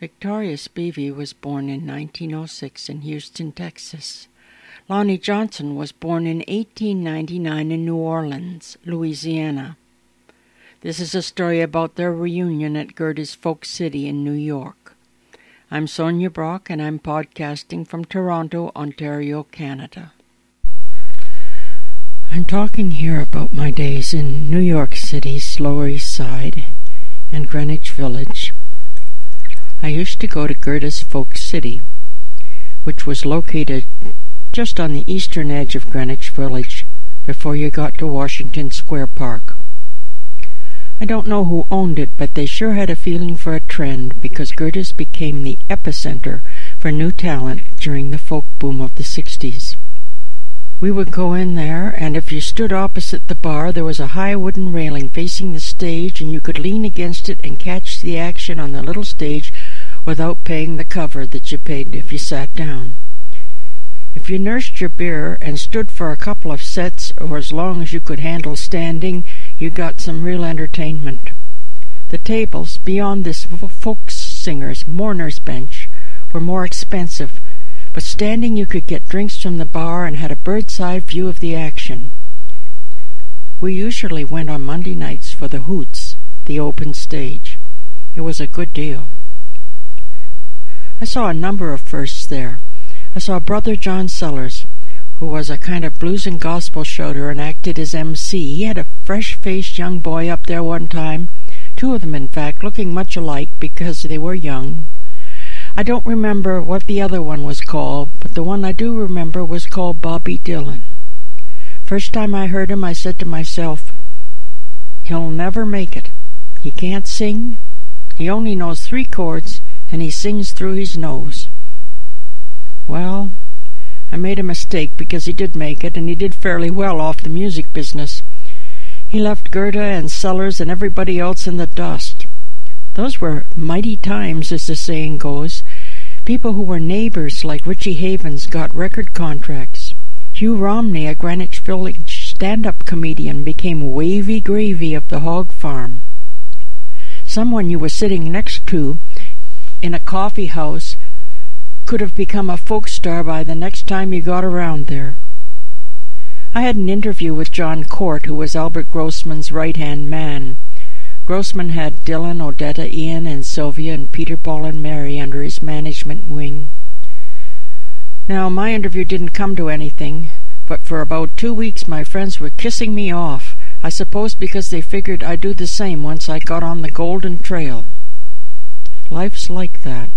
Victoria Spivey was born in 1906 in Houston, Texas. Lonnie Johnson was born in 1899 in New Orleans, Louisiana. This is a story about their reunion at Gerdes Folk City in New York. I'm Sonia Brock and I'm podcasting from Toronto, Ontario, Canada. I'm talking here about my days in New York City's Lower East Side and Greenwich Village. I used to go to Gerdes Folk City, which was located just on the eastern edge of Greenwich Village before you got to Washington Square Park. I don't know who owned it, but they sure had a feeling for a trend because Gerdes became the epicenter for new talent during the folk boom of the 60s. We would go in there, and if you stood opposite the bar, there was a high wooden railing facing the stage, and you could lean against it and catch the action on the little stage without paying the cover that you paid if you sat down. If you nursed your beer and stood for a couple of sets, or as long as you could handle standing, you got some real entertainment. The tables, beyond this folk singer's mourner's bench, were more expensive but standing you could get drinks from the bar and had a bird's eye view of the action. We usually went on Monday nights for the Hoots, the open stage. It was a good deal. I saw a number of firsts there. I saw Brother John Sellers, who was a kind of blues and gospel shouter and acted as MC. He had a fresh-faced young boy up there one time, two of them, in fact, looking much alike because they were young, I don't remember what the other one was called, but the one I do remember was called Bobby Dylan. First time I heard him, I said to myself, He'll never make it. He can't sing. He only knows three chords, and he sings through his nose. Well, I made a mistake because he did make it, and he did fairly well off the music business. He left Gerda and Sellers and everybody else in the dust. Those were mighty times, as the saying goes. People who were neighbors, like Richie Havens, got record contracts. Hugh Romney, a Greenwich Village stand-up comedian, became wavy gravy of the hog farm. Someone you were sitting next to in a coffee house could have become a folk star by the next time you got around there. I had an interview with John Court, who was Albert Grossman's right-hand man. Grossman had Dylan, Odetta, Ian, and Sylvia, and Peter, Paul, and Mary under his management wing. Now, my interview didn't come to anything, but for about two weeks my friends were kissing me off, I suppose because they figured I'd do the same once I got on the golden trail. Life's like that.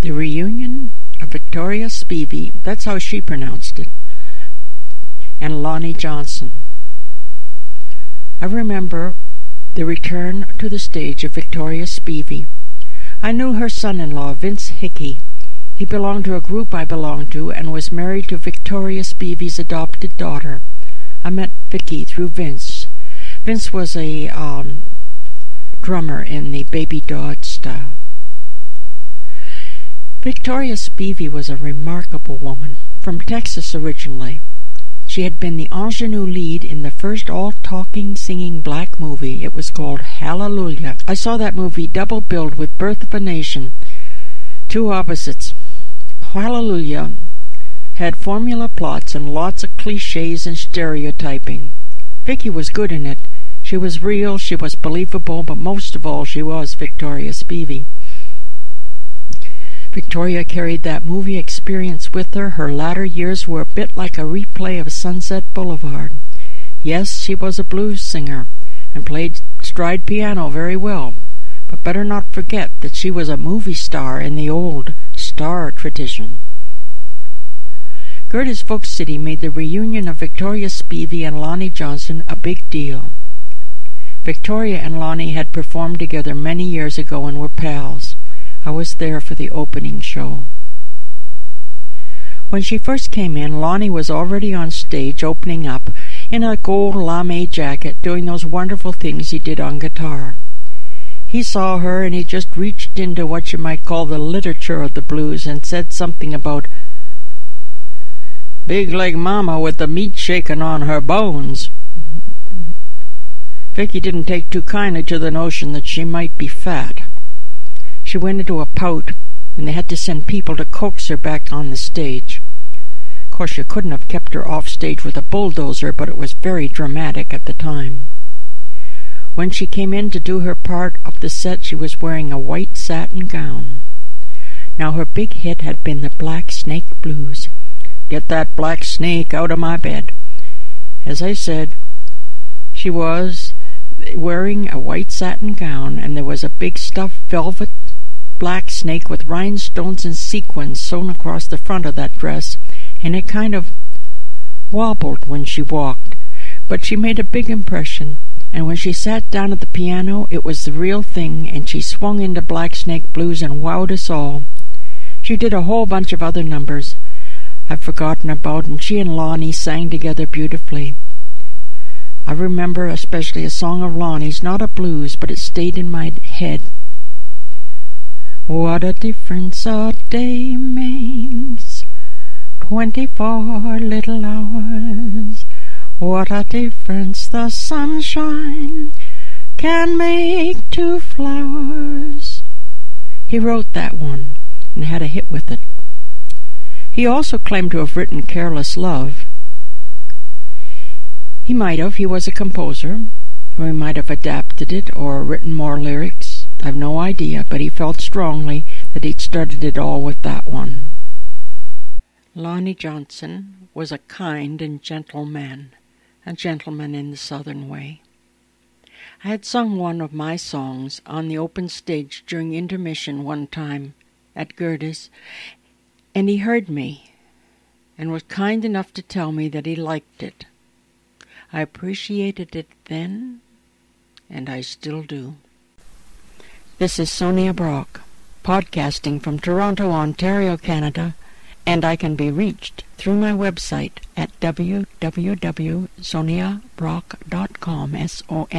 The reunion of Victoria Spivey, that's how she pronounced it, and Lonnie Johnson. I remember the return to the stage of Victoria Spivey. I knew her son-in-law, Vince Hickey. He belonged to a group I belonged to and was married to Victoria Spivey's adopted daughter. I met Vicky through Vince. Vince was a um, drummer in the Baby Dodds style. Victoria Spivey was a remarkable woman, from Texas originally. She had been the ingenue lead in the first all-talking, singing black movie. It was called Hallelujah. I saw that movie double billed with Birth of a Nation. Two opposites. Hallelujah had formula plots and lots of cliches and stereotyping. Vicky was good in it. She was real, she was believable, but most of all she was Victoria Spivey. Victoria carried that movie experience with her. Her latter years were a bit like a replay of Sunset Boulevard. Yes, she was a blues singer and played stride piano very well, but better not forget that she was a movie star in the old star tradition. Gerdes Folk City made the reunion of Victoria Spivey and Lonnie Johnson a big deal. Victoria and Lonnie had performed together many years ago and were pals. I was there for the opening show. When she first came in, Lonnie was already on stage opening up in a gold lame jacket doing those wonderful things he did on guitar. He saw her and he just reached into what you might call the literature of the blues and said something about Big leg mama with the meat shaking on her bones. Vicky didn't take too kindly to the notion that she might be fat. she went into a pout, and they had to send people to coax her back on the stage. Of course, you couldn't have kept her off stage with a bulldozer, but it was very dramatic at the time. When she came in to do her part of the set, she was wearing a white satin gown. Now, her big hit had been the Black Snake Blues. Get that black snake out of my bed. As I said, she was wearing a white satin gown, and there was a big stuffed velvet black snake with rhinestones and sequins sewn across the front of that dress, and it kind of wobbled when she walked. But she made a big impression, and when she sat down at the piano, it was the real thing, and she swung into Black Snake Blues and wowed us all. She did a whole bunch of other numbers I've forgotten about, and she and Lonnie sang together beautifully. I remember especially a song of Lonnie's, not a blues, but it stayed in my head. What a difference a day makes, twenty-four little hours. What a difference the sunshine can make to flowers. He wrote that one and had a hit with it. He also claimed to have written Careless Love. He might have, he was a composer, or he might have adapted it or written more lyrics. I've no idea, but he felt strongly that he'd started it all with that one. Lonnie Johnson was a kind and gentle man a gentleman in the Southern way. I had sung one of my songs on the open stage during intermission one time at Gerdes, and he heard me and was kind enough to tell me that he liked it. I appreciated it then, and I still do. This is Sonia Brock, podcasting from Toronto, Ontario, Canada and I can be reached through my website at www.soniabrock.com, S-O-N-I-A-B-R-O-C-K.